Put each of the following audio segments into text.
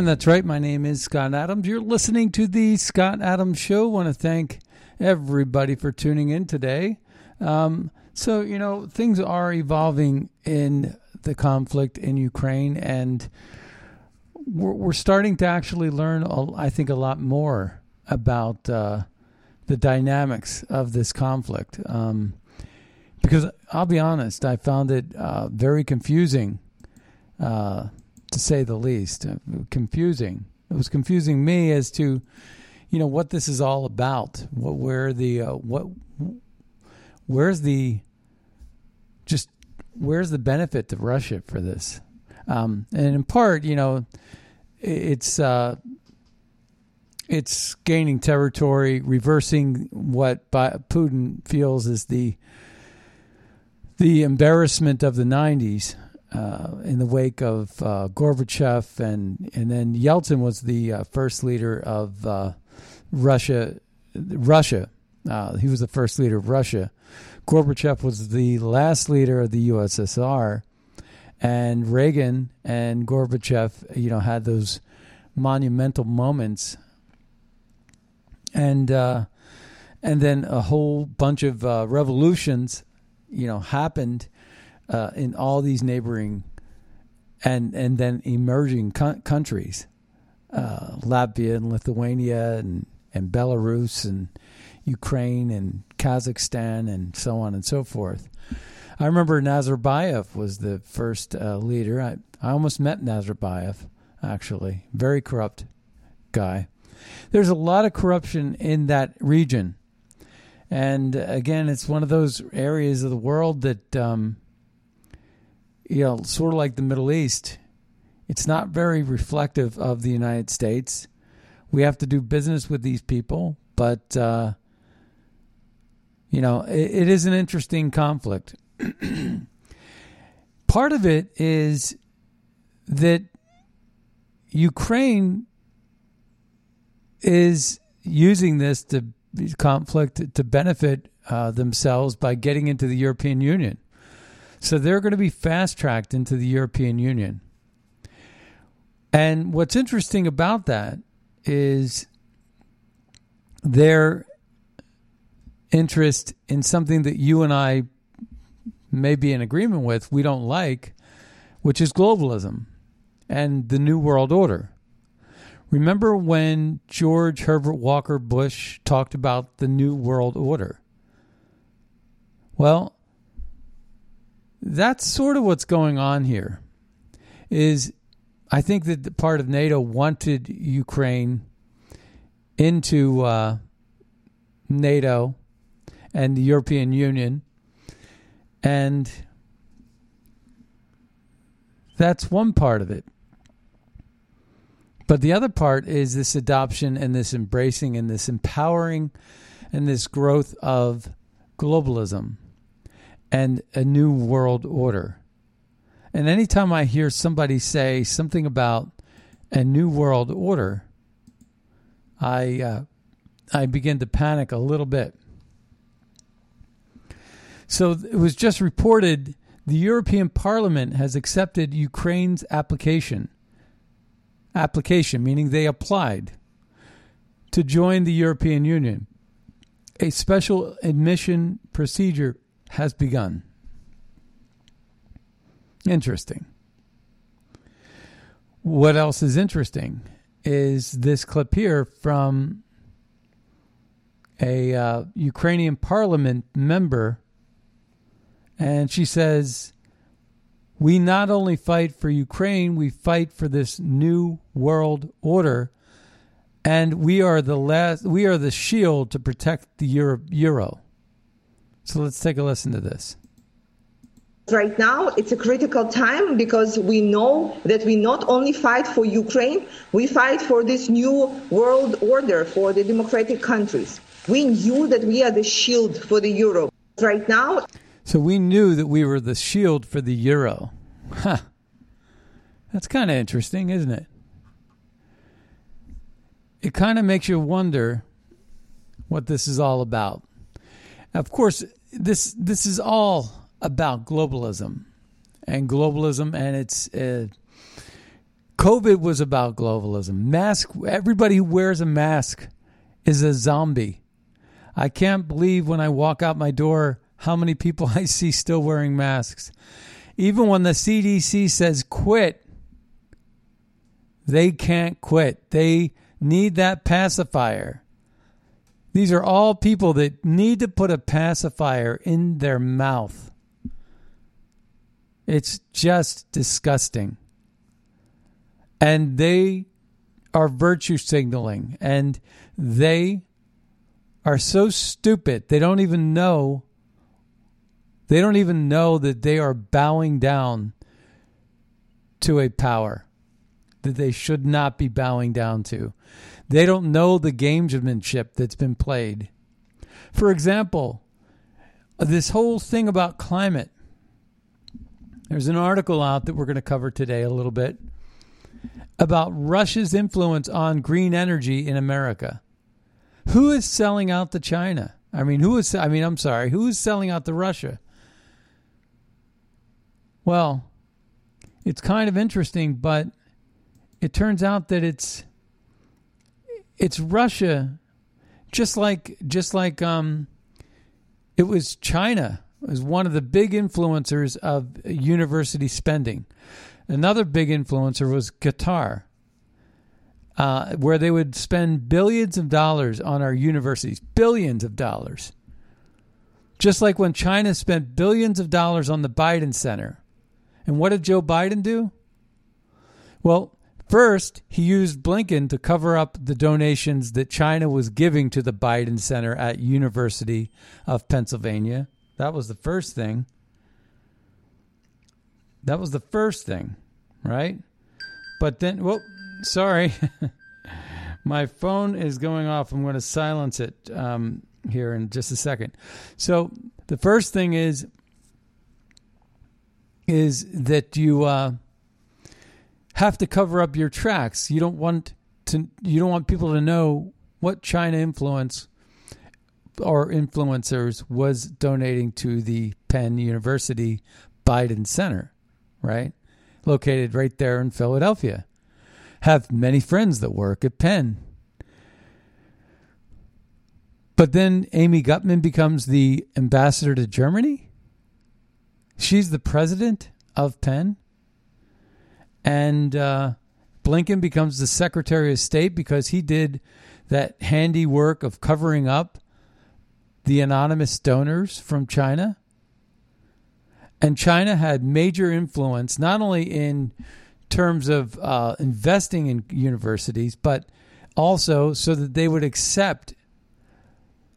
And that's right. My name is Scott Adams. You're listening to the Scott Adams Show. want to thank everybody for tuning in today. Um, so, you know, things are evolving in the conflict in Ukraine, and we're, we're starting to actually learn, I think, a lot more about uh, the dynamics of this conflict. Um, because I'll be honest, I found it uh, very confusing. Uh, to say the least. Uh, confusing. It was confusing me as to, you know, what this is all about. What where the uh, what where's the just where's the benefit to Russia for this? Um, and in part, you know, it's uh, it's gaining territory, reversing what Putin feels is the the embarrassment of the '90s uh, in the wake of uh, Gorbachev, and and then Yeltsin was the uh, first leader of uh, Russia. Russia, uh, he was the first leader of Russia. Gorbachev was the last leader of the USSR, and Reagan and Gorbachev, you know, had those monumental moments, and uh, and then a whole bunch of revolutions, you know, happened uh, in all these neighboring and and then emerging co- countries, uh, Latvia and Lithuania and and Belarus and Ukraine and Kazakhstan and so on and so forth. I remember Nazarbayev was the first uh, leader. I I almost met Nazarbayev actually, very corrupt guy. There's a lot of corruption in that region. And again, it's one of those areas of the world that um, you know, sort of like the Middle East, it's not very reflective of the United States. We have to do business with these people, but uh, you know, it, it is an interesting conflict. Part of it is that Ukraine is using this to conflict to benefit uh, themselves by getting into the European Union. So they're going to be fast tracked into the European Union. And what's interesting about that is their interest in something that you and I may be in agreement with, we don't like, which is globalism and the New World Order. Remember when George Herbert Walker Bush talked about the New World Order? Well, that's sort of what's going on here is I think that the part of NATO wanted Ukraine into uh, NATO and the European Union, and that's one part of it. But the other part is this adoption and this embracing and this empowering and this growth of globalism and a new world order. And anytime I hear somebody say something about a new world order, I uh, I begin to panic a little bit. So it was just reported the European Parliament has accepted Ukraine's application. Application meaning they applied to join the European Union. A special admission procedure has begun. Interesting. What else is interesting is this clip here from a uh, Ukrainian parliament member, and she says, We not only fight for Ukraine, we fight for this new world order, and we are the last, we are the shield to protect the Euro. Euro. So let's take a listen to this right now it's a critical time because we know that we not only fight for Ukraine, we fight for this new world order for the democratic countries. We knew that we are the shield for the euro. Right now. So we knew that we were the shield for the euro. Huh. That's kind of interesting, isn't it? It kind of makes you wonder what this is all about. Of course, this this is all about globalism and globalism and it's uh, covid was about globalism. Mask everybody who wears a mask is a zombie. I can't believe when i walk out my door how many people i see still wearing masks. Even when the cdc says quit they can't quit. They need that pacifier these are all people that need to put a pacifier in their mouth it's just disgusting. And they are virtue signaling and they are so stupid. They don't even know they don't even know that they are bowing down to a power that they should not be bowing down to. They don't know the gamesmanship that's been played. For example, this whole thing about climate there's an article out that we're going to cover today a little bit about Russia's influence on green energy in America. Who is selling out to China? I mean, who is I mean, I'm sorry, who is selling out to Russia? Well, it's kind of interesting, but it turns out that it's it's Russia just like just like um it was China was one of the big influencers of university spending. Another big influencer was Qatar, uh, where they would spend billions of dollars on our universities, billions of dollars. Just like when China spent billions of dollars on the Biden Center. And what did Joe Biden do? Well, first, he used Blinken to cover up the donations that China was giving to the Biden Center at University of Pennsylvania. That was the first thing. That was the first thing, right? But then, well, sorry. My phone is going off. I'm going to silence it um, here in just a second. So the first thing is is that you uh, have to cover up your tracks. You don't want to. You don't want people to know what China influence or influencers was donating to the Penn University Biden Center, right? Located right there in Philadelphia. Have many friends that work at Penn. But then Amy Gutmann becomes the ambassador to Germany. She's the president of Penn. And uh, Blinken becomes the Secretary of State because he did that handy work of covering up the anonymous donors from China. And China had major influence not only in terms of uh, investing in universities, but also so that they would accept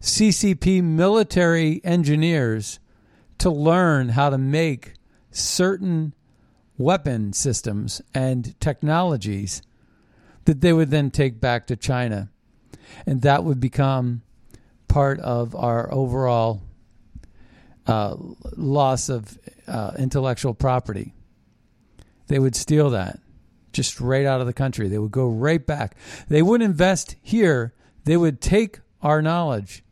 CCP military engineers to learn how to make certain weapon systems and technologies that they would then take back to China. And that would become part of our overall uh, loss of uh, intellectual property. they would steal that just right out of the country. They would go right back. They wouldn't invest here. They would take our knowledge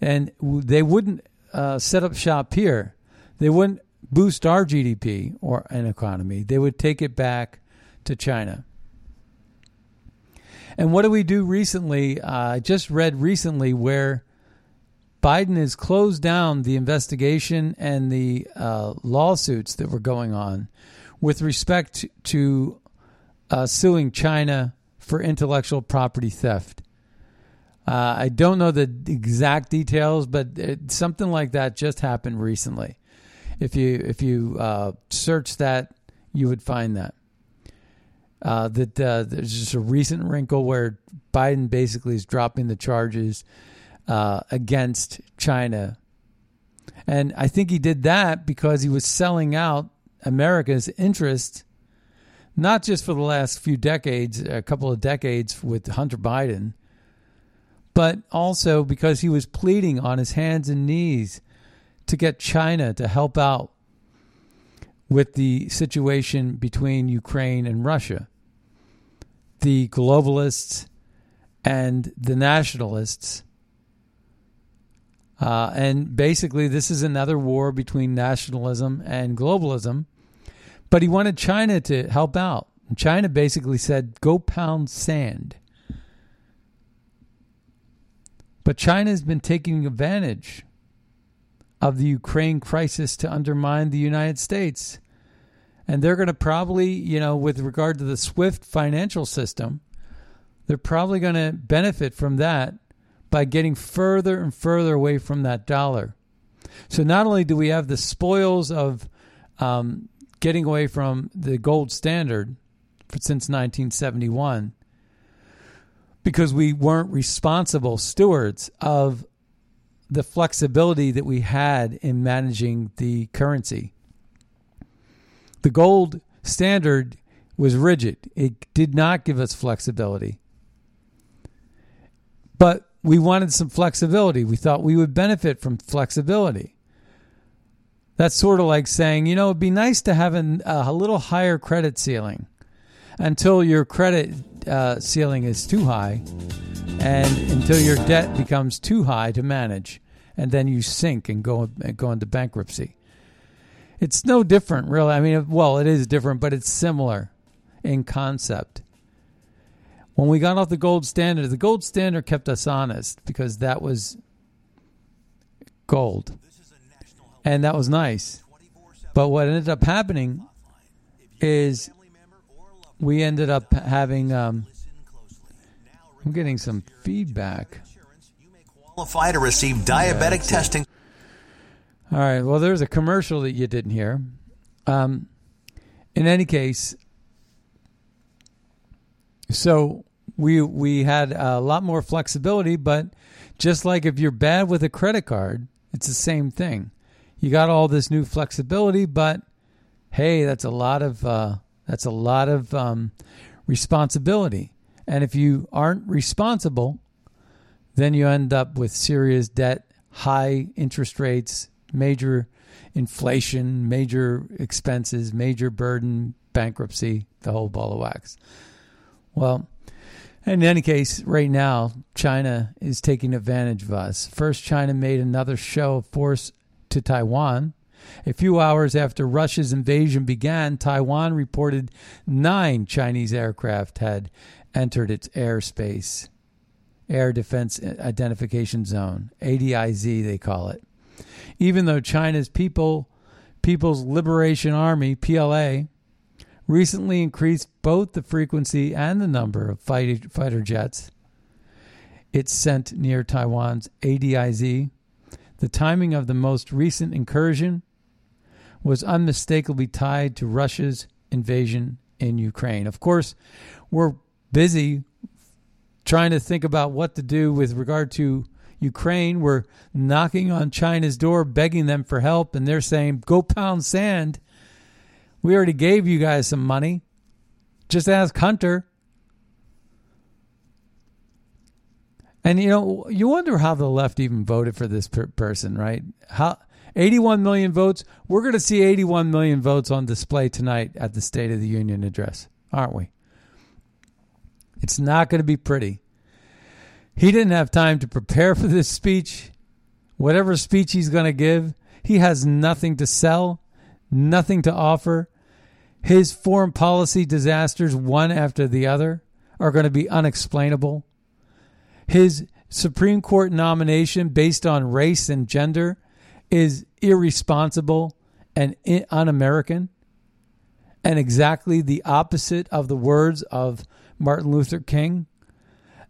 and they wouldn't uh, set up shop here. They wouldn't boost our GDP or an economy. They would take it back to China. And what do we do recently? Uh, I just read recently where Biden has closed down the investigation and the uh, lawsuits that were going on with respect to uh, suing China for intellectual property theft. Uh, I don't know the exact details, but it, something like that just happened recently. If you if you uh, search that, you would find that. Uh, that uh, there's just a recent wrinkle where Biden basically is dropping the charges uh, against China, and I think he did that because he was selling out America's interest, not just for the last few decades, a couple of decades with Hunter Biden, but also because he was pleading on his hands and knees to get China to help out with the situation between Ukraine and Russia. The globalists and the nationalists. Uh, and basically, this is another war between nationalism and globalism. But he wanted China to help out. And China basically said, go pound sand. But China has been taking advantage of the Ukraine crisis to undermine the United States. And they're going to probably, you know, with regard to the SWIFT financial system, they're probably going to benefit from that by getting further and further away from that dollar. So not only do we have the spoils of um, getting away from the gold standard since 1971, because we weren't responsible stewards of the flexibility that we had in managing the currency. The gold standard was rigid, it did not give us flexibility. But we wanted some flexibility. We thought we would benefit from flexibility. That's sort of like saying, you know, it'd be nice to have an, a little higher credit ceiling until your credit uh, ceiling is too high and until your debt becomes too high to manage and then you sink and go and go into bankruptcy. It's no different, really. I mean, well, it is different, but it's similar in concept. When we got off the gold standard, the gold standard kept us honest because that was gold. And that was nice. But what ended up happening is we ended up having. Um, I'm getting some feedback qualify to receive diabetic yeah, testing. All right. Well, there's a commercial that you didn't hear. Um, in any case, so we we had a lot more flexibility, but just like if you're bad with a credit card, it's the same thing. You got all this new flexibility, but hey, that's a lot of uh, that's a lot of um, responsibility. And if you aren't responsible, then you end up with serious debt, high interest rates, major inflation, major expenses, major burden, bankruptcy, the whole ball of wax. Well, in any case, right now, China is taking advantage of us. First, China made another show of force to Taiwan. A few hours after Russia's invasion began, Taiwan reported nine Chinese aircraft had entered its airspace. Air Defense Identification Zone, ADIZ they call it. Even though China's People People's Liberation Army, PLA, recently increased both the frequency and the number of fighter jets it sent near Taiwan's ADIZ, the timing of the most recent incursion was unmistakably tied to Russia's invasion in Ukraine. Of course, we're busy trying to think about what to do with regard to Ukraine. We're knocking on China's door, begging them for help, and they're saying, go pound sand. We already gave you guys some money. Just ask Hunter. And you know, you wonder how the left even voted for this per- person, right? How 81 million votes. We're going to see 81 million votes on display tonight at the State of the Union address, aren't we? It's not going to be pretty. He didn't have time to prepare for this speech. Whatever speech he's going to give, he has nothing to sell, nothing to offer. His foreign policy disasters, one after the other, are going to be unexplainable. His Supreme Court nomination based on race and gender is irresponsible and un American and exactly the opposite of the words of Martin Luther King.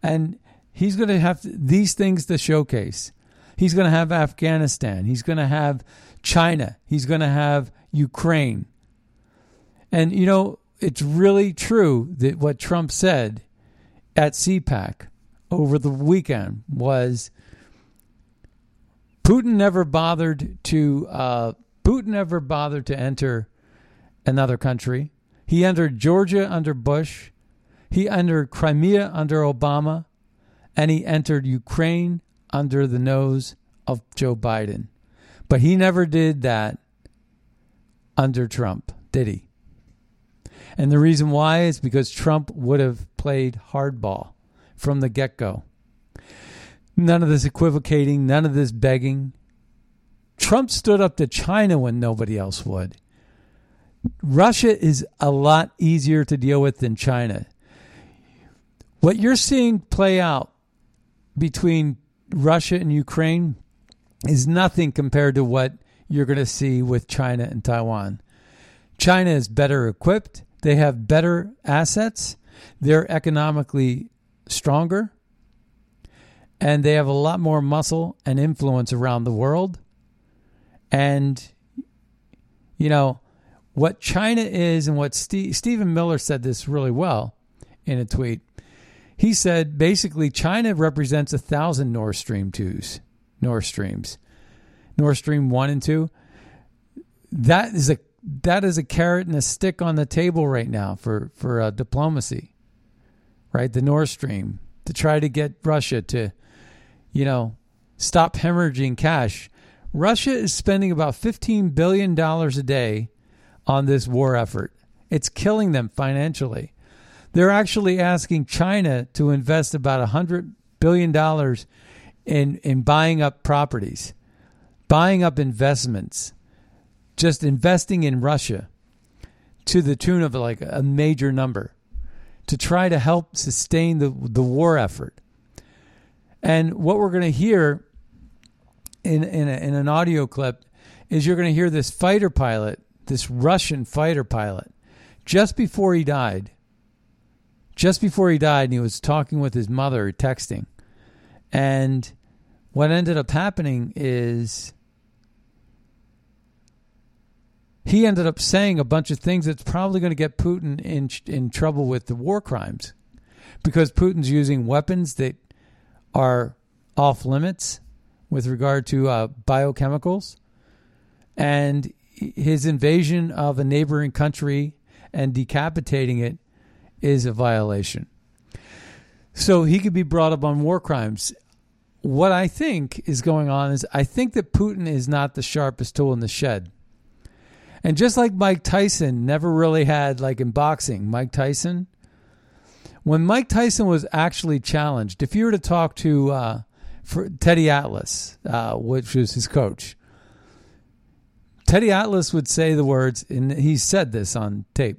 And he's going to have these things to showcase. He's going to have Afghanistan. He's going to have China. He's going to have Ukraine. And, you know, it's really true that what Trump said at CPAC over the weekend was Putin never bothered to uh, Putin never bothered to enter another country. He entered Georgia under Bush. He entered Crimea under Obama, and he entered Ukraine under the nose of Joe Biden. But he never did that under Trump, did he? And the reason why is because Trump would have played hardball from the get go. None of this equivocating, none of this begging. Trump stood up to China when nobody else would. Russia is a lot easier to deal with than China. What you're seeing play out between Russia and Ukraine is nothing compared to what you're going to see with China and Taiwan. China is better equipped, they have better assets, they're economically stronger, and they have a lot more muscle and influence around the world. And, you know, what China is and what Steve, Stephen Miller said this really well in a tweet. He said basically China represents a thousand Nord Stream twos, Nord Streams, Nord Stream one and two. That is a that is a carrot and a stick on the table right now for for uh, diplomacy, right? The Nord Stream to try to get Russia to, you know, stop hemorrhaging cash. Russia is spending about fifteen billion dollars a day on this war effort. It's killing them financially. They're actually asking China to invest about $100 billion in, in buying up properties, buying up investments, just investing in Russia to the tune of like a major number to try to help sustain the, the war effort. And what we're going to hear in, in, a, in an audio clip is you're going to hear this fighter pilot, this Russian fighter pilot, just before he died, just before he died, and he was talking with his mother, texting. And what ended up happening is he ended up saying a bunch of things that's probably going to get Putin in in trouble with the war crimes because Putin's using weapons that are off limits with regard to uh, biochemicals and his invasion of a neighboring country and decapitating it is a violation. So he could be brought up on war crimes. What I think is going on is I think that Putin is not the sharpest tool in the shed. And just like Mike Tyson never really had, like in boxing, Mike Tyson, when Mike Tyson was actually challenged, if you were to talk to uh, Teddy Atlas, uh, which was his coach, Teddy Atlas would say the words, and he said this on tape.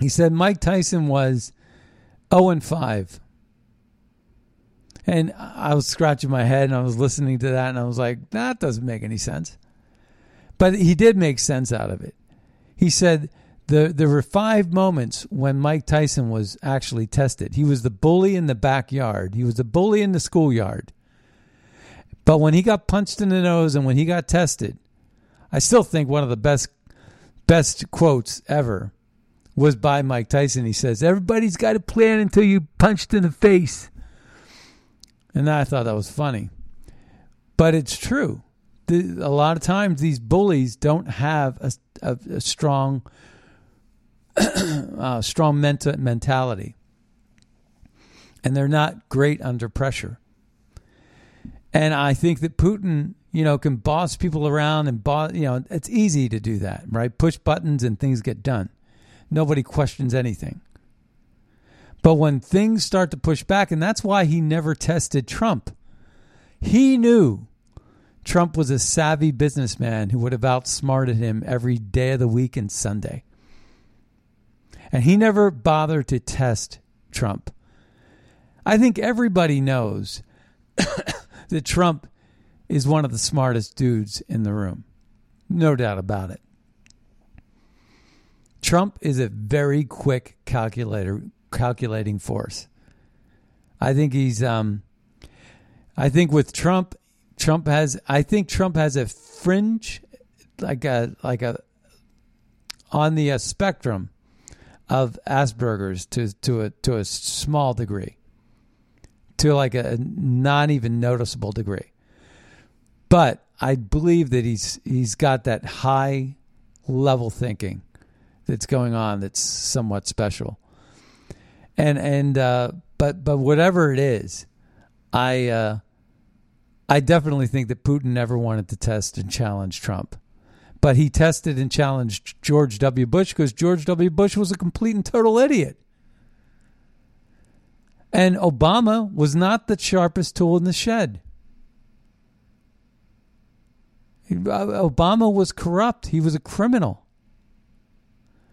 He said Mike Tyson was 0 and 5. And I was scratching my head and I was listening to that and I was like, that doesn't make any sense. But he did make sense out of it. He said the, there were five moments when Mike Tyson was actually tested. He was the bully in the backyard, he was the bully in the schoolyard. But when he got punched in the nose and when he got tested, I still think one of the best best quotes ever was by Mike Tyson. He says, Everybody's got a plan until you punched in the face. And I thought that was funny. But it's true. The, a lot of times these bullies don't have a, a, a strong, uh, strong mental mentality, and they're not great under pressure. And I think that Putin, you know, can boss people around and boss, you know, it's easy to do that, right? Push buttons and things get done. Nobody questions anything. But when things start to push back, and that's why he never tested Trump, he knew Trump was a savvy businessman who would have outsmarted him every day of the week and Sunday. And he never bothered to test Trump. I think everybody knows that Trump is one of the smartest dudes in the room. No doubt about it. Trump is a very quick calculator calculating force. I think he's um I think with Trump Trump has I think Trump has a fringe like a like a on the uh, spectrum of Asperger's to to a to a small degree. To like a not even noticeable degree. But I believe that he's he's got that high level thinking that's going on that's somewhat special. And and uh, but but whatever it is, I uh, I definitely think that Putin never wanted to test and challenge Trump. But he tested and challenged George W. Bush because George W. Bush was a complete and total idiot. And Obama was not the sharpest tool in the shed. Obama was corrupt. He was a criminal.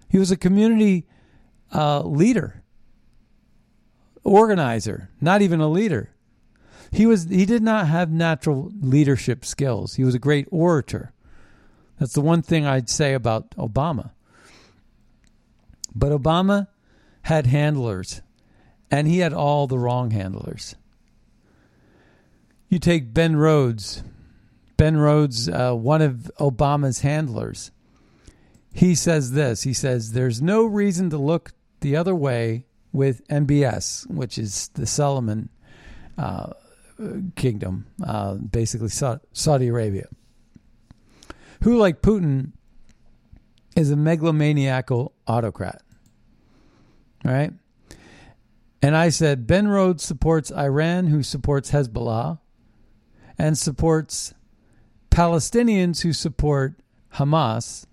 He was a community uh, leader, organizer, not even a leader. He was he did not have natural leadership skills. He was a great orator. That's the one thing I'd say about Obama. But Obama had handlers, and he had all the wrong handlers. You take Ben Rhodes. Ben Rhodes, uh, one of Obama's handlers, he says this. He says, There's no reason to look the other way with MBS, which is the Salman uh, kingdom, uh, basically Saudi Arabia, who, like Putin, is a megalomaniacal autocrat. Right? And I said, Ben Rhodes supports Iran, who supports Hezbollah, and supports Palestinians who support Hamas,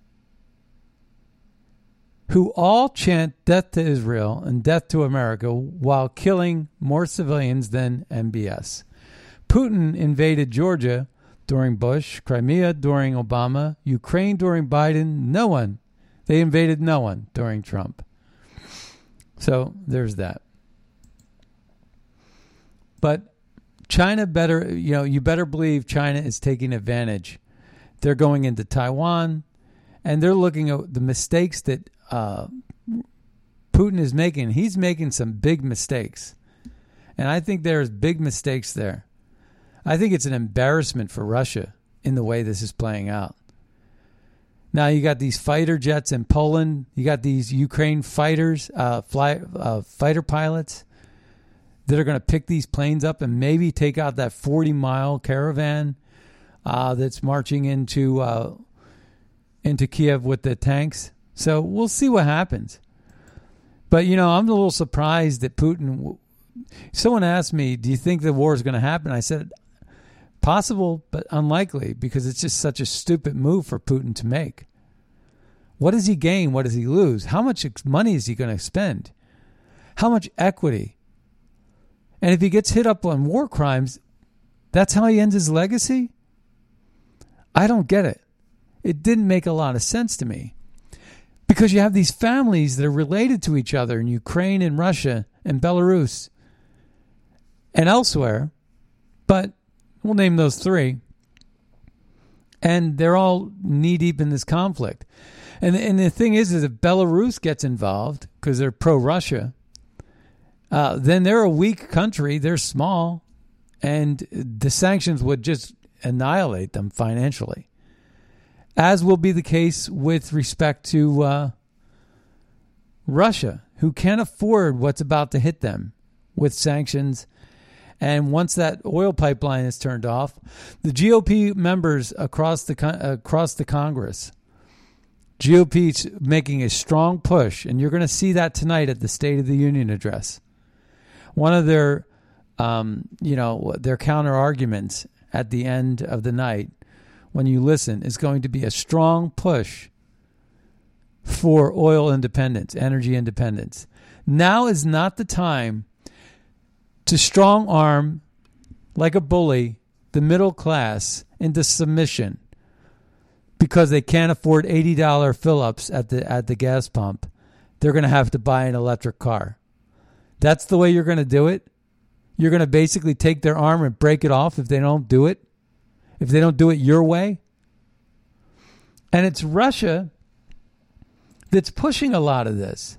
who all chant death to Israel and death to America while killing more civilians than MBS. Putin invaded Georgia during Bush, Crimea during Obama, Ukraine during Biden. No one. They invaded no one during Trump. So there's that. But China better, you know, you better believe China is taking advantage. They're going into Taiwan and they're looking at the mistakes that uh, Putin is making. He's making some big mistakes. And I think there's big mistakes there. I think it's an embarrassment for Russia in the way this is playing out. Now you got these fighter jets in Poland. You got these Ukraine fighters, uh, fly, uh, fighter pilots that are going to pick these planes up and maybe take out that 40 mile caravan uh, that's marching into uh, into Kiev with the tanks. So we'll see what happens. But you know, I'm a little surprised that Putin. Someone asked me, "Do you think the war is going to happen?" I said, Possible, but unlikely because it's just such a stupid move for Putin to make. What does he gain? What does he lose? How much money is he going to spend? How much equity? And if he gets hit up on war crimes, that's how he ends his legacy? I don't get it. It didn't make a lot of sense to me. Because you have these families that are related to each other in Ukraine and Russia and Belarus and elsewhere, but We'll name those three. And they're all knee deep in this conflict. And, and the thing is, is if Belarus gets involved because they're pro Russia, uh, then they're a weak country. They're small. And the sanctions would just annihilate them financially. As will be the case with respect to uh, Russia, who can't afford what's about to hit them with sanctions and once that oil pipeline is turned off, the GOP members across the across the Congress, GOP's making a strong push, and you're going to see that tonight at the State of the Union address. One of their, um, you know, their counter arguments at the end of the night when you listen is going to be a strong push for oil independence, energy independence. Now is not the time to strong arm, like a bully, the middle class into submission because they can't afford $80 fill ups at the, at the gas pump. They're going to have to buy an electric car. That's the way you're going to do it. You're going to basically take their arm and break it off if they don't do it, if they don't do it your way. And it's Russia that's pushing a lot of this.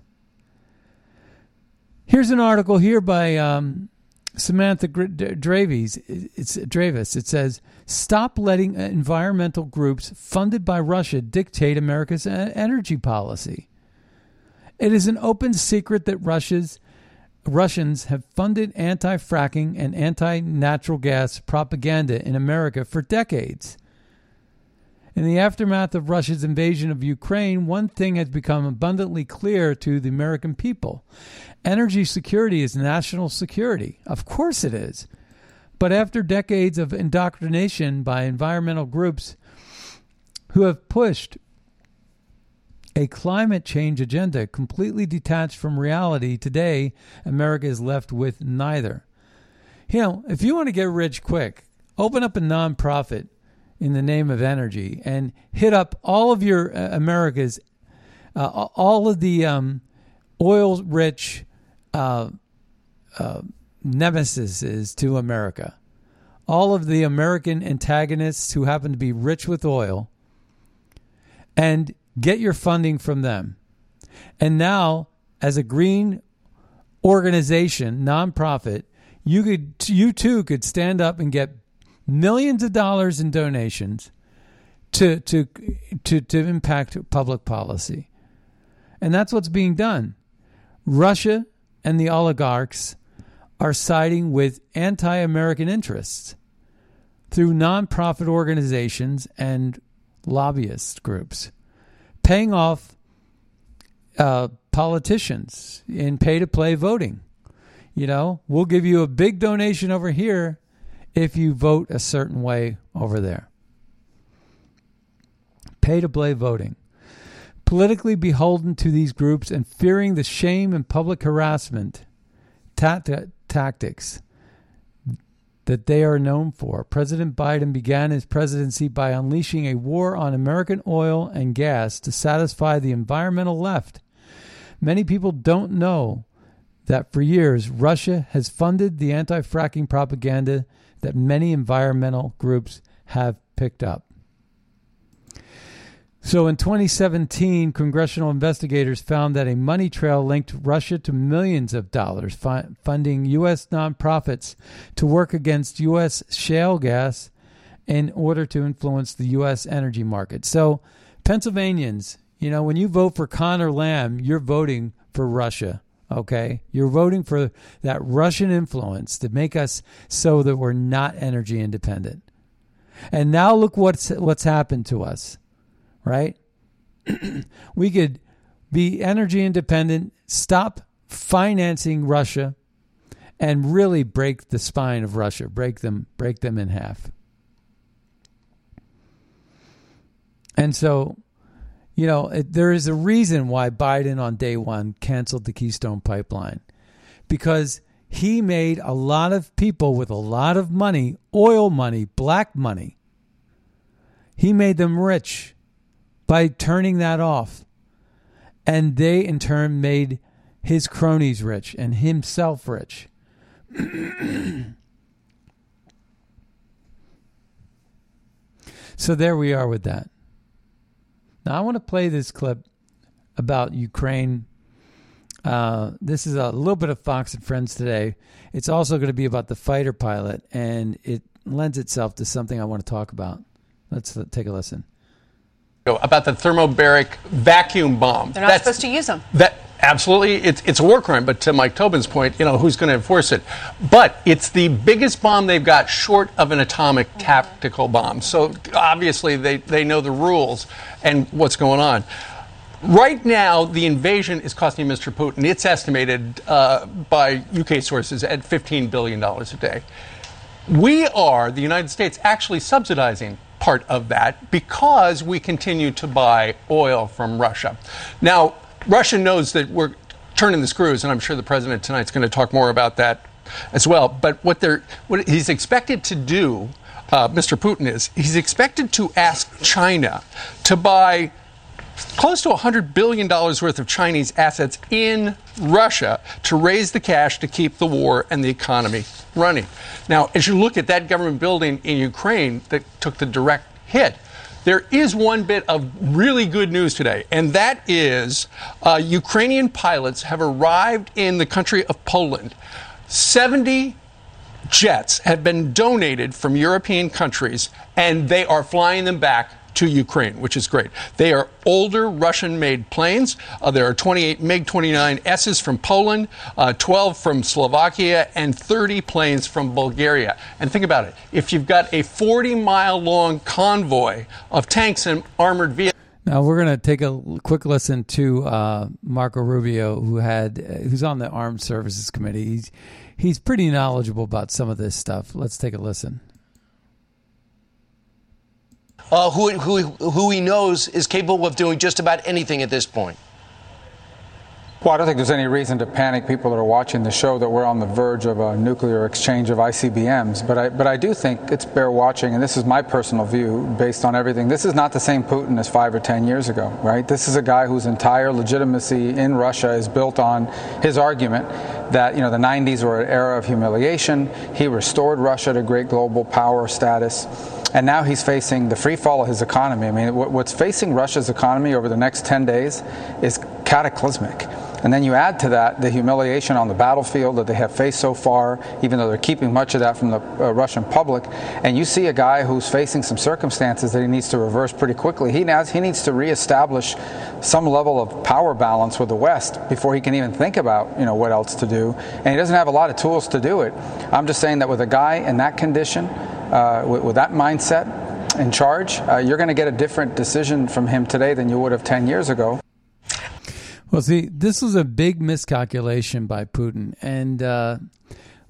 Here's an article here by um, Samantha Dravis. It's Dravis. It says, "Stop letting environmental groups funded by Russia dictate America's energy policy." It is an open secret that Russia's Russians have funded anti-fracking and anti-natural gas propaganda in America for decades. In the aftermath of Russia's invasion of Ukraine, one thing has become abundantly clear to the American people energy security is national security. Of course it is. But after decades of indoctrination by environmental groups who have pushed a climate change agenda completely detached from reality, today America is left with neither. You know, if you want to get rich quick, open up a nonprofit in the name of energy and hit up all of your uh, America's, uh, all of the um, oil rich uh, uh, nemesis to America, all of the American antagonists who happen to be rich with oil, and get your funding from them. And now, as a green organization, nonprofit, you could you too could stand up and get millions of dollars in donations to to to to impact public policy. And that's what's being done. Russia and the oligarchs are siding with anti-American interests through nonprofit organizations and lobbyist groups, paying off uh, politicians in pay-to-play voting. You know, we'll give you a big donation over here if you vote a certain way over there. Pay to play voting. Politically beholden to these groups and fearing the shame and public harassment tactics that they are known for. President Biden began his presidency by unleashing a war on American oil and gas to satisfy the environmental left. Many people don't know that for years Russia has funded the anti fracking propaganda that many environmental groups have picked up. So in 2017, congressional investigators found that a money trail linked Russia to millions of dollars fi- funding U.S. nonprofits to work against U.S. shale gas in order to influence the U.S. energy market. So, Pennsylvanians, you know, when you vote for Conor Lamb, you're voting for Russia. Okay. You're voting for that Russian influence to make us so that we're not energy independent. And now look what's what's happened to us. Right? we could be energy independent, stop financing Russia and really break the spine of Russia, break them break them in half. And so you know, it, there is a reason why Biden on day one canceled the Keystone Pipeline because he made a lot of people with a lot of money, oil money, black money, he made them rich by turning that off. And they, in turn, made his cronies rich and himself rich. so there we are with that. Now, I want to play this clip about Ukraine. Uh, this is a little bit of Fox and Friends today. It's also going to be about the fighter pilot, and it lends itself to something I want to talk about. Let's take a listen. About the thermobaric vacuum bomb. They're not That's, supposed to use them. That absolutely, it's it's a war crime. But to Mike Tobin's point, you know, who's going to enforce it? But it's the biggest bomb they've got, short of an atomic tactical bomb. So obviously, they they know the rules and what's going on. Right now, the invasion is costing Mr. Putin, it's estimated uh, by UK sources, at $15 billion a day. we are, the United States, actually subsidizing part of that because we continue to buy oil from Russia. Now, Russia knows that we're turning the screws, and I'm sure the president tonight is going to talk more about that as well. But what they're what he's expected to do, uh, Mr. Putin is he's expected to ask China to buy close to $100 billion worth of Chinese assets in Russia to raise the cash to keep the war and the economy running. Now, as you look at that government building in Ukraine that took the direct hit, there is one bit of really good news today, and that is uh, Ukrainian pilots have arrived in the country of Poland. 70 jets have been donated from European countries, and they are flying them back to Ukraine, which is great. They are older Russian made planes. Uh, there are 28 MiG 29 S's from Poland, uh, 12 from Slovakia, and 30 planes from Bulgaria. And think about it if you've got a 40 mile long convoy of tanks and armored vehicles. Now we're going to take a quick listen to uh, Marco Rubio, who had who's on the Armed Services Committee. He's he's pretty knowledgeable about some of this stuff. Let's take a listen. Uh, who, who, who he knows is capable of doing just about anything at this point. Well, I don't think there's any reason to panic people that are watching the show that we're on the verge of a nuclear exchange of ICBMs. But I, but I do think it's bear watching, and this is my personal view based on everything. This is not the same Putin as five or ten years ago, right? This is a guy whose entire legitimacy in Russia is built on his argument that you know the 90s were an era of humiliation. He restored Russia to great global power status and now he's facing the free fall of his economy. I mean, what's facing Russia's economy over the next 10 days is cataclysmic. And then you add to that the humiliation on the battlefield that they have faced so far, even though they're keeping much of that from the uh, Russian public. And you see a guy who's facing some circumstances that he needs to reverse pretty quickly. He, has, he needs to reestablish some level of power balance with the West before he can even think about you know what else to do. And he doesn't have a lot of tools to do it. I'm just saying that with a guy in that condition, uh, with, with, that mindset in charge, uh, you're going to get a different decision from him today than you would have 10 years ago. Well, see, this was a big miscalculation by Putin. And uh,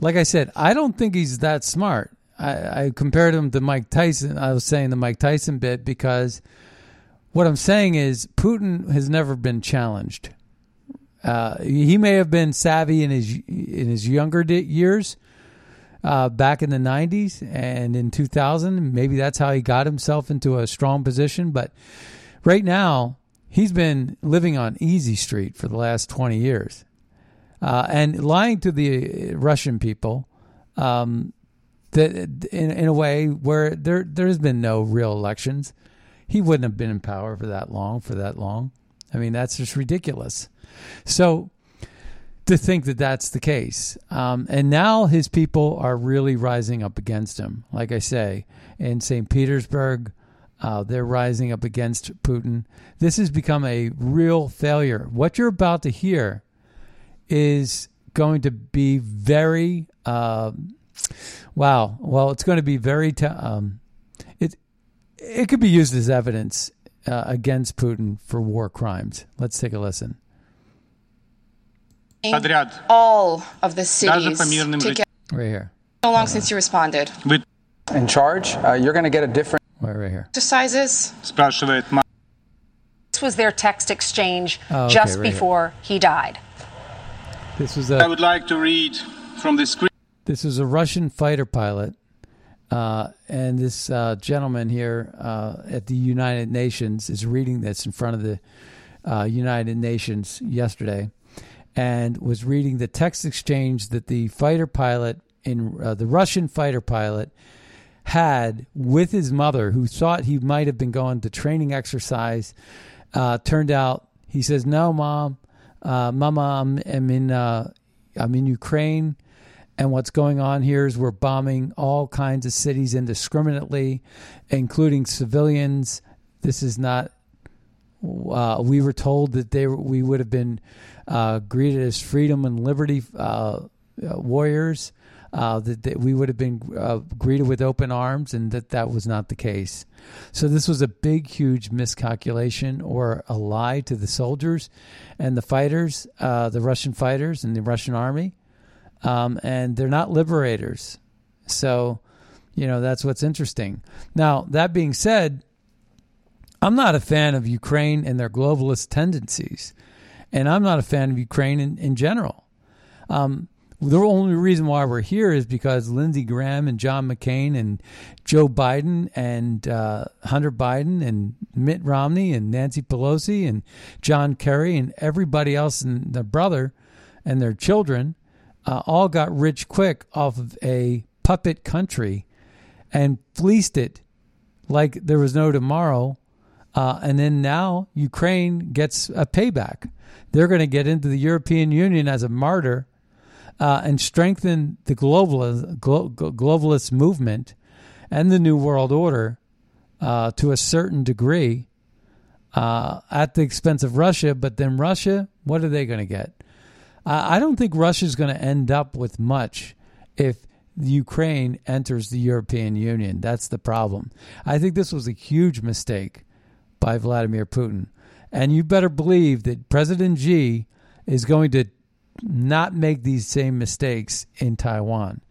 like I said, I don't think he's that smart. I, I, compared him to Mike Tyson. I was saying the Mike Tyson bit because what I'm saying is Putin has never been challenged. Uh, he may have been savvy in his in his younger years, uh, back in the 90s and in 2000. Maybe that's how he got himself into a strong position. But right now, he's been living on easy street for the last 20 years uh, and lying to the Russian people um, that in, in a way where there there's been no real elections. He wouldn't have been in power for that long, for that long. I mean, that's just ridiculous. So to think that that's the case. Um, and now his people are really rising up against him. Like I say, in St. Petersburg, uh, they're rising up against Putin. This has become a real failure. What you're about to hear is going to be very, uh, wow. Well, it's going to be very. T- um, it it could be used as evidence uh, against Putin for war crimes. Let's take a listen. All of the cities together. Right here. So long since you responded. In charge, uh, you're going to get a different. Right, right here. Exercises. This was their text exchange Oh, okay, just right here. before he died. This was I a would like to read from the screen. this is a Russian fighter pilot, uh, and this uh, gentleman here uh, at the United Nations is reading this in front of the uh, United Nations yesterday, and was reading the text exchange that the fighter pilot in uh, the Russian fighter pilot had with his mother, who thought he might have been going to training exercise. Uh, turned out he says, "No, mom, uh, mama, I'm, I'm in uh, I'm in Ukraine." And what's going on here is we're bombing all kinds of cities indiscriminately, including civilians. This is not. Uh, we were told that they we would have been uh, greeted as freedom and liberty uh, uh, warriors. Uh, that, that we would have been uh, greeted with open arms, and that that was not the case. So this was a big, huge miscalculation or a lie to the soldiers and the fighters, the Russian fighters and the Russian army um, and they're not liberators. So, you know, that's what's interesting. Now, that being said, I'm not a fan of Ukraine and their globalist tendencies, and I'm not a fan of Ukraine in, in general. Um, the only reason why we're here is because Lindsey Graham and John McCain and Joe Biden and uh, Hunter Biden and Mitt Romney and Nancy Pelosi and John Kerry and everybody else and their brother and their children uh, all got rich quick off of a puppet country and fleeced it like there was no tomorrow. Uh, and then now Ukraine gets a payback. They're going to get into the European Union as a martyr uh, and strengthen the globalist, glo- globalist movement and the New World Order uh, to a certain degree uh, at the expense of Russia. But then Russia, what are they going to get? I don't think Russia's going to end up with much if Ukraine enters the European Union. That's the problem. I think this was a huge mistake by Vladimir Putin. And you better believe that President Xi is going to not make these same mistakes in Taiwan.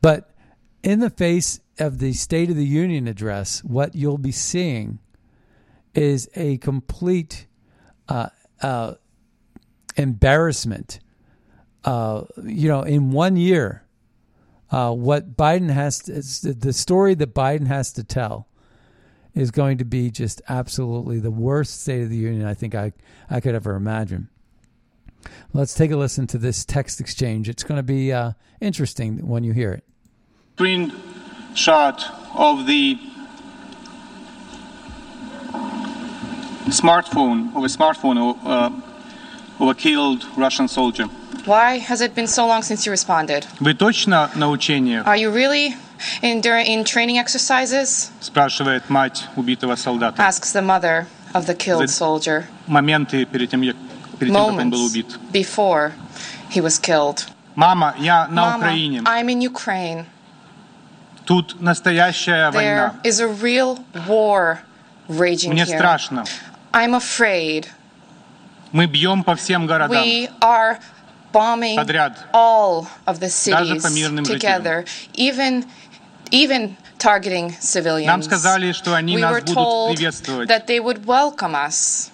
But in the face of the State of the Union address, what you'll be seeing is a complete uh, uh, embarrassment uh, you know, in one year, uh, what Biden has to, the story that Biden has to tell is going to be just absolutely the worst State of the Union I think I, I could ever imagine. Let's take a listen to this text exchange. It's going to be uh, interesting when you hear it. Screen shot of the smartphone of a smartphone uh, of a killed Russian soldier. Why has it been so long since you responded? Вы точно на учениях? Are you really in, during, in training exercises? Спрашивает мать убитого солдата. Asks the mother of the killed soldier. Моменты перед тем, перед тем, как он был убит. Before he was killed. Мама, я на Mama, Украине. I'm in Ukraine. Тут настоящая There война. is a real war raging Мне here. страшно. I'm afraid. Мы бьем по всем городам. We are bombing Подряд. all of the Даже cities по мирным together, even even targeting civilians. Нам сказали, что они we нас were будут told приветствовать. that they would welcome us.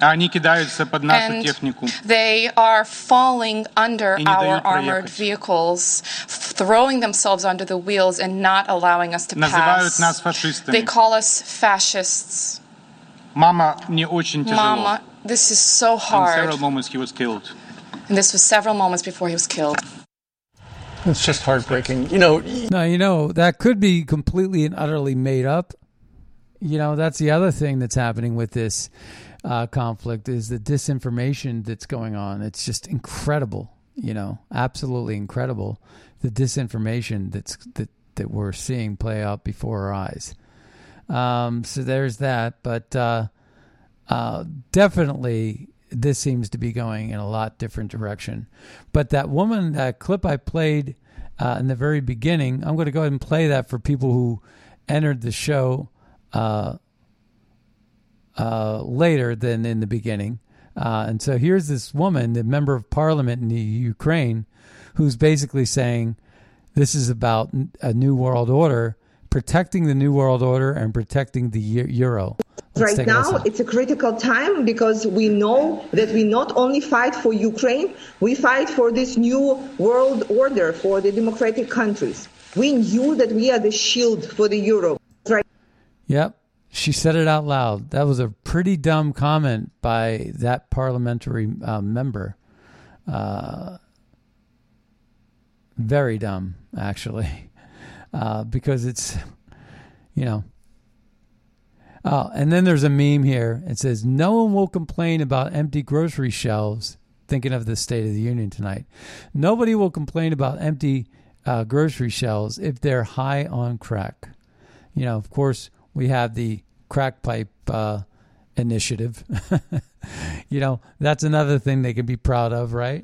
А они кидаются под нашу And технику. They are falling under И не our дают armored проехать. vehicles, throwing themselves under the wheels and not allowing us to Называют pass. нас They фашистами. call us fascists. Мама, мне очень тяжело. Mama, this is so On hard. several moments he was killed. And this was several moments before he was killed. It's just heartbreaking. You know, Now, you know, that could be completely and utterly made up. You know, that's the other thing that's happening with this uh, conflict is the disinformation that's going on. It's just incredible, you know, absolutely incredible. The disinformation that's that, that we're seeing play out before our eyes. Um, so there's that. But uh, uh, definitely, this seems to be going in a lot different direction. But that woman, that clip I played uh, in the very beginning, I'm going to go ahead and play that for people who entered the show uh, uh, later than in the beginning. Uh, and so here's this woman, the member of parliament in the Ukraine, who's basically saying this is about a new world order, protecting the new world order and protecting the euro. Let's right now it's a critical time because we know that we not only fight for Ukraine, we fight for this new world order for the democratic countries. We knew that we are the shield for the euro. Right Yep. She said it out loud. That was a pretty dumb comment by that parliamentary uh, member. Uh, very dumb, actually, uh, because it's, you know. Oh, and then there's a meme here. It says, No one will complain about empty grocery shelves, thinking of the State of the Union tonight. Nobody will complain about empty uh, grocery shelves if they're high on crack. You know, of course, we have the crack pipe uh, initiative. you know, that's another thing they can be proud of, right?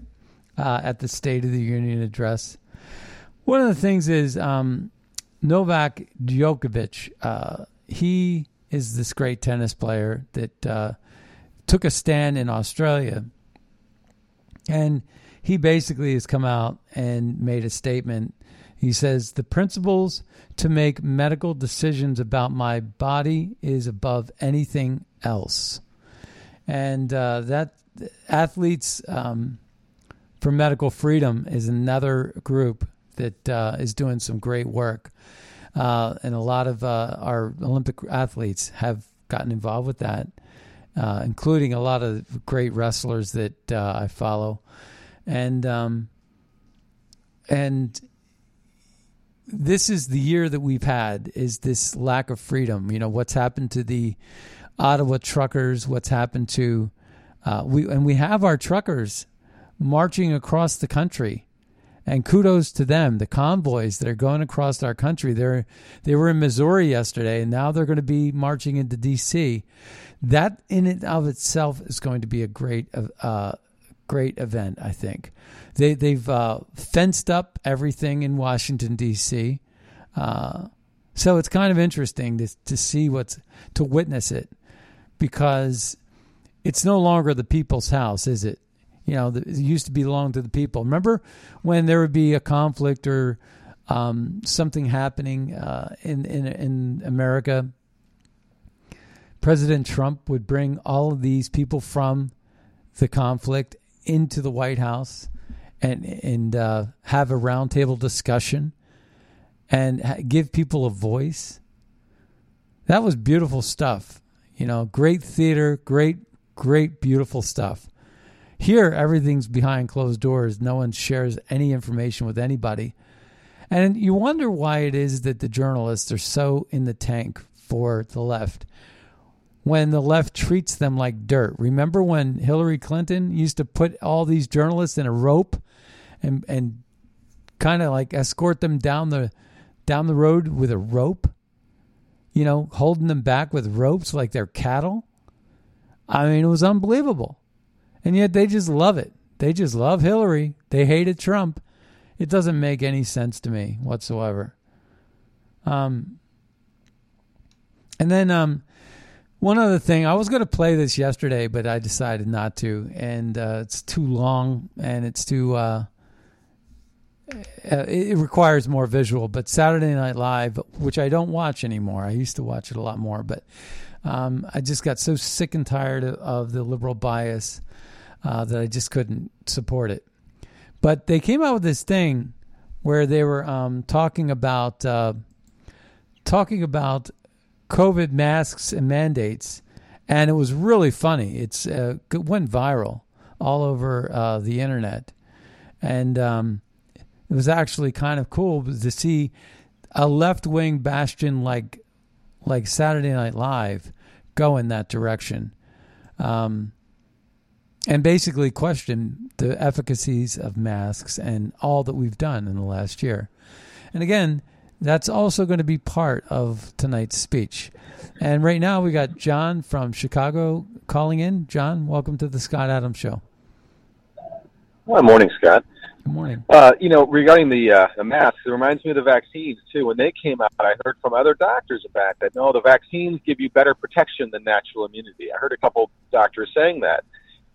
Uh, at the State of the Union address. One of the things is um, Novak Djokovic. Uh, he is this great tennis player that uh, took a stand in Australia. And he basically has come out and made a statement. He says the principles to make medical decisions about my body is above anything else, and uh, that athletes um, for medical freedom is another group that uh, is doing some great work, uh, and a lot of uh, our Olympic athletes have gotten involved with that, uh, including a lot of great wrestlers that uh, I follow, and um, and this is the year that we've had is this lack of freedom. You know what's happened to the Ottawa truckers, what's happened to uh, we and we have our truckers marching across the country, and kudos to them. The convoys that are going across our country. They're they were in Missouri yesterday, and now they're going to be marching into D.C. That in and of itself is going to be a great uh, great event. I think they they've uh, fenced up everything in Washington D.C. Uh, so it's kind of interesting to to see what's to witness it because it's no longer the people's house, is it? You know, it used to belong to the people. Remember when there would be a conflict or um, something happening uh, in, in in America? President Trump would bring all of these people from the conflict into the White House and and uh, have a roundtable discussion and give people a voice. That was beautiful stuff. You know, great theater, great Great, beautiful stuff. Here, everything's behind closed doors. No one shares any information with anybody. And you wonder why it is that the journalists are so in the tank for the left when the left treats them like dirt. Remember when Hillary Clinton used to put all these journalists in a rope and and kind of like escort them down the down the road with a rope? You know, holding them back with ropes like they're cattle? I mean, it was unbelievable. And yet they just love it. They just love Hillary. They hated Trump. It doesn't make any sense to me whatsoever. Um, and then um, one other thing, I was going to play this yesterday, but I decided not to, and uh, it's too long and it's too. Uh, uh it requires more visual. But Saturday Night Live, which I don't watch anymore, I used to watch it a lot more, but um, I just got so sick and tired of, of the liberal bias uh, that I just couldn't support it. But they came out with this thing where they were um, talking about uh, talking about COVID masks and mandates, and it was really funny. It's uh, it went viral all over uh, the internet, and um, it was actually kind of cool to see a left wing bastion like like Saturday Night Live go in that direction. Um, and basically question the efficacies of masks and all that we've done in the last year. And again, that's also going to be part of tonight's speech. And right now we got John from Chicago calling in. John, welcome to the Scott Adams Show. Well, morning, Scott. Good morning. Uh, you know, regarding the uh, the masks, it reminds me of the vaccines too. When they came out, I heard from other doctors, fact, that no, the vaccines give you better protection than natural immunity. I heard a couple doctors saying that,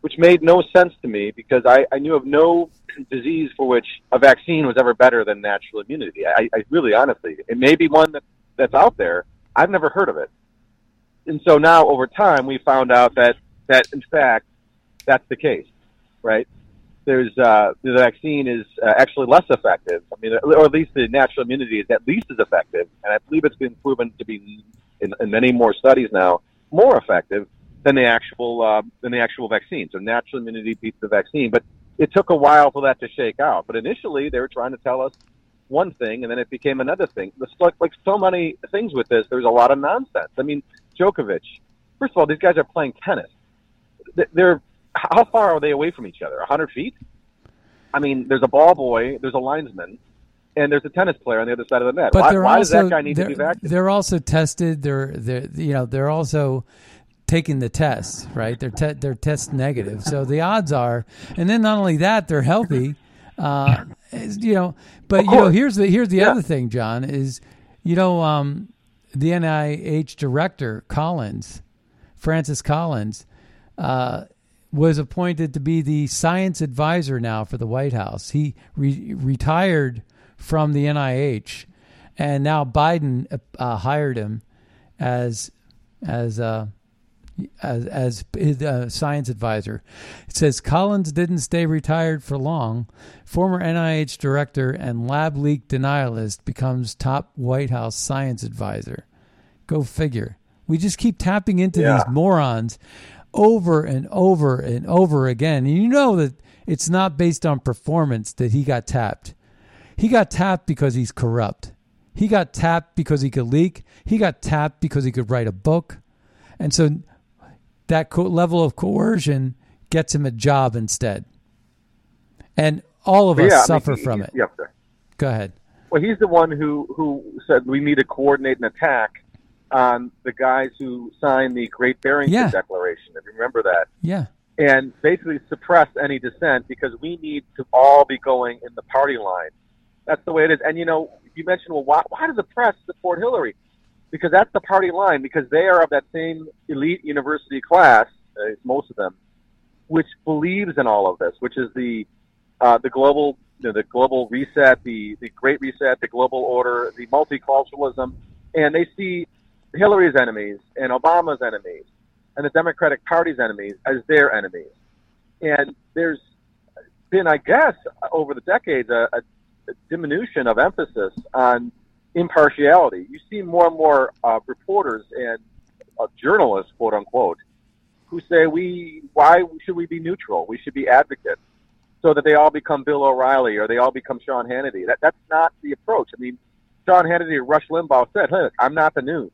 which made no sense to me because I, I knew of no disease for which a vaccine was ever better than natural immunity. I, I really, honestly, it may be one that, that's out there. I've never heard of it, and so now over time we found out that that in fact that's the case, right? there's uh, the vaccine is uh, actually less effective. I mean, or at least the natural immunity is at least as effective, and I believe it's been proven to be in, in many more studies now more effective than the actual uh, than the actual vaccine. So natural immunity beats the vaccine, but it took a while for that to shake out. But initially, they were trying to tell us one thing, and then it became another thing. It's like, like so many things with this, there's a lot of nonsense. I mean, Djokovic. First of all, these guys are playing tennis. They're how far are they away from each other? A hundred feet? I mean, there's a ball boy, there's a linesman, and there's a tennis player on the other side of the net. But why, why also, does that guy need to be vaccinated? They're also tested. They're they're you know they're also taking the tests, right? They're te- they're test negative, so the odds are. And then not only that, they're healthy. Uh, you know, but you know, here's the here's the yeah. other thing, John is, you know, um, the NIH director Collins, Francis Collins. Uh, was appointed to be the science advisor now for the White House. He re- retired from the NIH, and now Biden uh, hired him as as uh, as as his uh, science advisor. It says Collins didn't stay retired for long. Former NIH director and lab leak denialist becomes top White House science advisor. Go figure. We just keep tapping into Yeah. these morons over and over and over again. And you know that it's not based on performance that he got tapped. He got tapped because he's corrupt. He got tapped because he could leak. He got tapped because he could write a book. And so that co- level of coercion gets him a job instead. And all of us yeah, I mean, suffer from he- it. Sir. Go ahead. Well, he's the one who who said we need to coordinate an attack on the guys who signed the Great Barrington Yeah. Declaration. If you remember that, Yeah. and basically suppress any dissent because we need to all be going in the party line. That's the way it is. And you know, you mentioned, well, why, why does the press support Hillary? Because that's the party line. Because they are of that same elite university class, uh, most of them, which believes in all of this, which is the uh, the global you know, the global reset, the the Great Reset, the global order, the multiculturalism, and they see Hillary's enemies and Obama's enemies and the Democratic Party's enemies as their enemies. And there's been, I guess, over the decades, a, a, a diminution of emphasis on impartiality. You see more and more uh, reporters and uh, journalists, quote unquote, who say we why should we be neutral? We should be advocates, so that they all become Bill O'Reilly or they all become Sean Hannity. That that's not the approach. I mean, Sean Hannity or Rush Limbaugh said, "Hey, I'm not the news.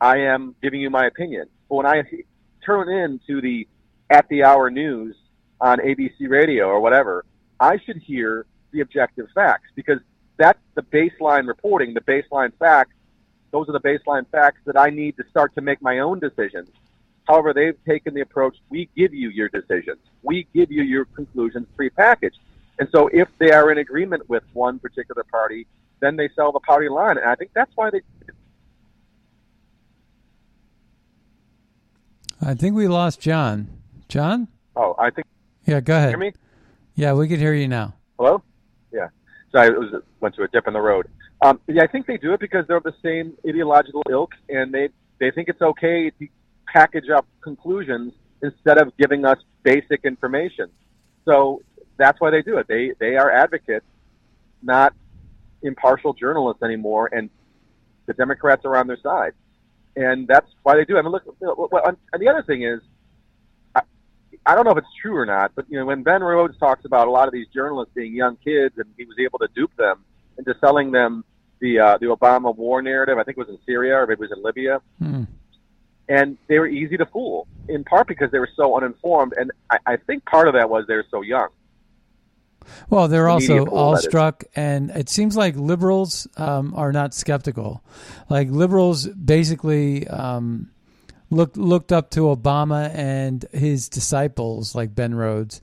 I am giving you my opinion." But when I turn in to the at the hour news on ABC radio or whatever, I should hear the objective facts because that's the baseline reporting, the baseline facts. Those are the baseline facts that I need to start to make my own decisions. However, they've taken the approach we give you your decisions, we give you your conclusions prepackaged. And so if they are in agreement with one particular party, then they sell the party line. And I think that's why they I think we lost John. John? Oh, I think. Yeah, go ahead. Hear me? Yeah, we can hear you now. Hello? Yeah. Sorry, I was went to a dip in the road. Um, yeah, I think they do it because they're of the same ideological ilk, and they they think it's okay to package up conclusions instead of giving us basic information. So that's why they do it. They they are advocates, not impartial journalists anymore, and the Democrats are on their side, and that's why they do. it. I mean, look. And the other thing is, I, don't know if it's true or not, but you know, when Ben Rhodes talks about a lot of these journalists being young kids, and he was able to dupe them into selling them the uh, the Obama war narrative. I think it was in Syria or maybe it was in Libya, Hmm. and they were easy to fool in part because they were so uninformed, and I, I think part of that was they were so young. Well, they're also awestruck, and it seems like liberals um, are not skeptical. Like liberals basically um, looked looked up to Obama and his disciples, like Ben Rhodes,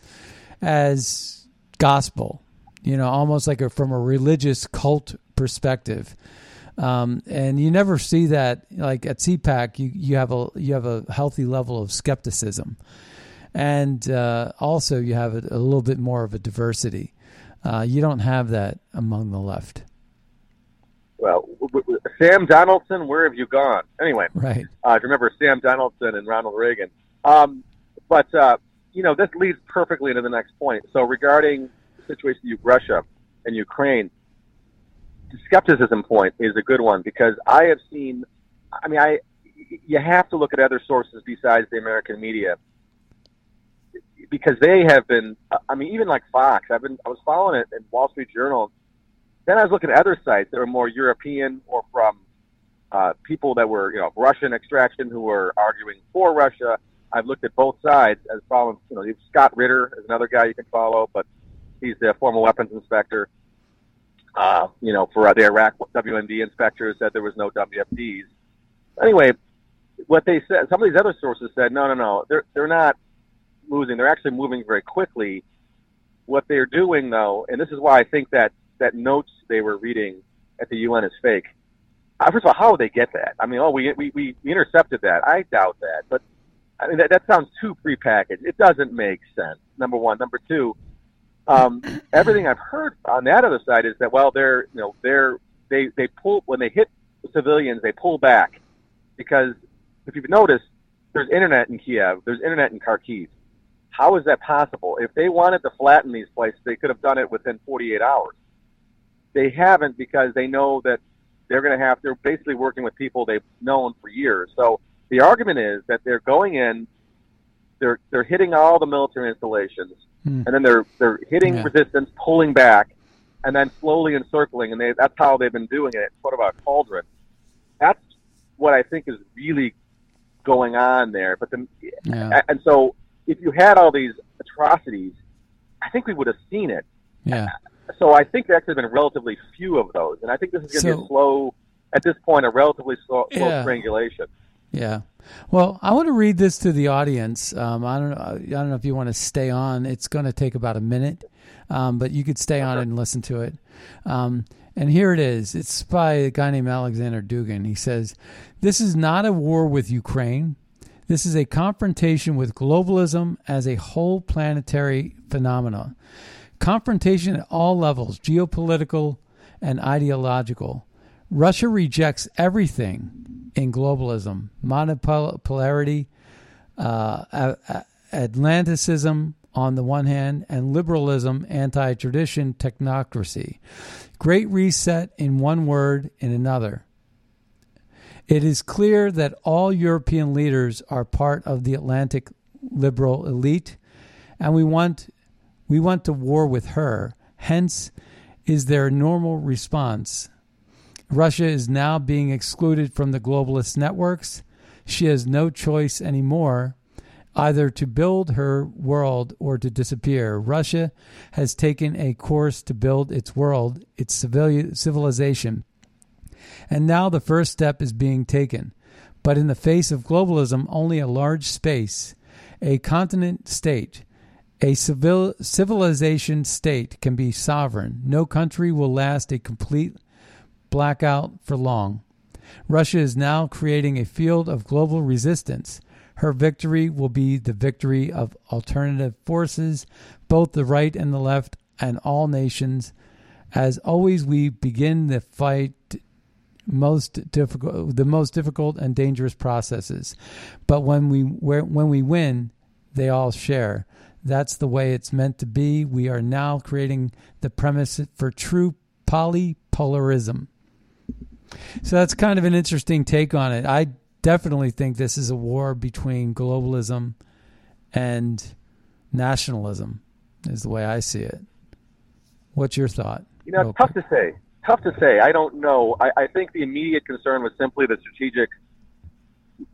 as gospel. You know, almost like a, from a religious cult perspective. Um, and you never see that like at CPAC. You you have a you have a healthy level of skepticism and uh, also you have a, a little bit more of a diversity. Uh, you don't have that among the left, Sam Donaldson, where have you gone? Anyway, right? Uh, remember Sam Donaldson and Ronald Reagan. Um, but, uh, you know, this leads perfectly into the next point. So regarding the situation in Russia and Ukraine, the skepticism point is a good one because I have seen, I mean, I, you have to look at other sources besides the American media because they have been, I mean, even like Fox, I've been, I was following it in Wall Street Journal. Then I was looking at other sites that were more European or from uh, people that were, you know, Russian extraction who were arguing for Russia. I've looked at both sides as following, you know, Scott Ritter is another guy you can follow, but he's the former weapons inspector. Uh, you know, for uh, the Iraq WMD inspectors said there was no WFDs. Anyway, what they said, some of these other sources said, no, no, no, they're they're not losing. They're actually moving very quickly. What they're doing, though, and this is why I think that that notes they were reading at the UN is fake. Uh, first of all, how would they get that? I mean, oh, we we we we intercepted that. I doubt that, but I mean that, that sounds too prepackaged. It doesn't make sense. Number one. Number two, um, everything I've heard on that other side is that well, they're you know they're they they pull when they hit civilians, they pull back because if you've noticed, there's internet in Kiev, there's internet in Kharkiv. How is that possible? If they wanted to flatten these places, they could have done it within 48 hours. They haven't because they know that they're going to have. They're basically working with people they've known for years. So the argument is that they're going in, they're they're hitting all the military installations, Hmm. and then they're they're hitting Yeah. resistance, pulling back, and then slowly encircling, and they, that's how they've been doing it. Sort of a cauldron. That's what I think is really going on there. But the, Yeah. and so if you had all these atrocities, I think we would have seen it. Yeah. So I think there actually been relatively few of those, and I think this is going to be a slow, at this point, a relatively slow, slow Yeah. strangulation. Yeah. Well, I want to read this to the audience. Um, I don't know. I don't know if you want to stay on. It's going to take about a minute, um, but you could stay on and listen to it. Um, and here it is. It's by a guy named Alexander Dugin. He says, "This is not a war with Ukraine. This is a confrontation with globalism as a whole planetary phenomena. Confrontation at all levels, geopolitical and ideological. Russia rejects everything in globalism, monopolarity, uh, Atlanticism on the one hand, and liberalism, anti tradition, technocracy. Great reset in one word in another. It is clear that all European leaders are part of the Atlantic liberal elite, and we want we want to war with her. Hence, is their normal response. Russia is now being excluded from the globalist networks. She has no choice anymore either to build her world or to disappear. Russia has taken a course to build its world, its civil- civilization. And now the first step is being taken. But in the face of globalism, only a large space, a continent state, a civil civilization state can be sovereign. No country will last a complete blackout for long. Russia is now creating a field of global resistance. Her victory will be the victory of alternative forces, both the right and the left, and all nations. As always, we begin the fight most difficult, the most difficult and dangerous processes. But when we when we win, they all share. That's the way it's meant to be. We are now creating the premise for true polypolarism. So that's kind of an interesting take on it. I definitely think this is a war between globalism and nationalism, is the way I see it. What's your thought? You know, it's tough to say. Tough to say. I don't know. I, I think the immediate concern was simply the strategic.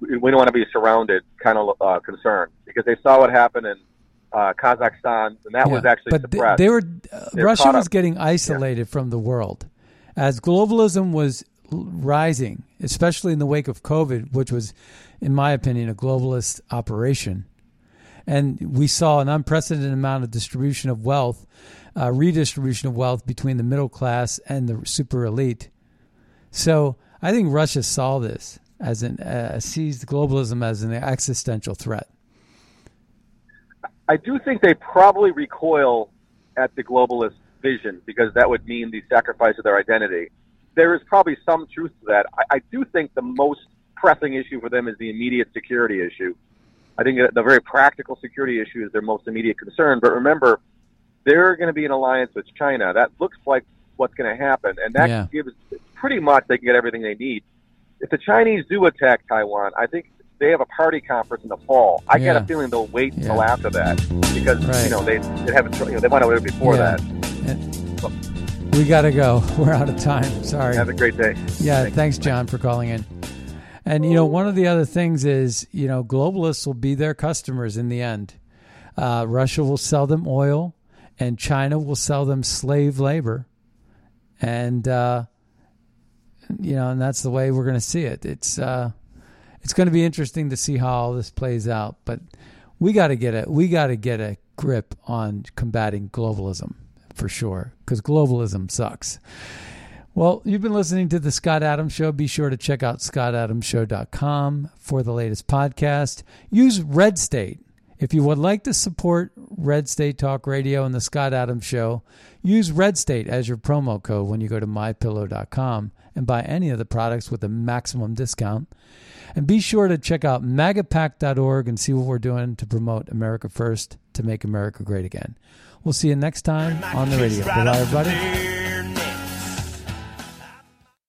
We don't want to be surrounded kind of uh, concern because they saw what happened in uh, Kazakhstan, and that was actually but suppressed. they were uh, Russia was up. getting isolated from the world as globalism was rising, especially in the wake of COVID, which was, in my opinion, a globalist operation. And we saw an unprecedented amount of distribution of wealth, uh, redistribution of wealth between the middle class and the super elite. So I think Russia saw this as an uh, seized globalism as an existential threat. I do think they probably recoil at the globalist vision because that would mean the sacrifice of their identity. There is probably some truth to that. I, I do think the most pressing issue for them is the immediate security issue. I think the very practical security issue is their most immediate concern. But remember, they're going to be in alliance with China. That looks like what's going to happen, and that Yeah. gives pretty much they can get everything they need. If the Chinese do attack Taiwan, I think they have a party conference in the fall. I Yeah. get a feeling they'll wait until Yeah. after that because Right. you know they they haven't you know they want to wait before Yeah. that. We got to go. We're out of time. Sorry. Have a great day. Yeah, Thanks. thanks, John, for calling in. And you know, one of the other things is, you know, globalists will be their customers in the end. Uh, Russia will sell them oil, and China will sell them slave labor, and uh, you know, and that's the way we're going to see it. It's uh, it's going to be interesting to see how all this plays out, but we got to get a we got to get a grip on combating globalism for sure, because globalism sucks. Well, you've been listening to the Scott Adams Show. Be sure to check out scottadamsshow.com for the latest podcast. Use Red State. If you would like to support Red State Talk Radio and the Scott Adams Show, use Red State as your promo code when you go to mypillow.com and buy any of the products with a maximum discount. And be sure to check out magapack.org and see what we're doing to promote America First to make America great again. We'll see you next time on the radio. Bye, everybody.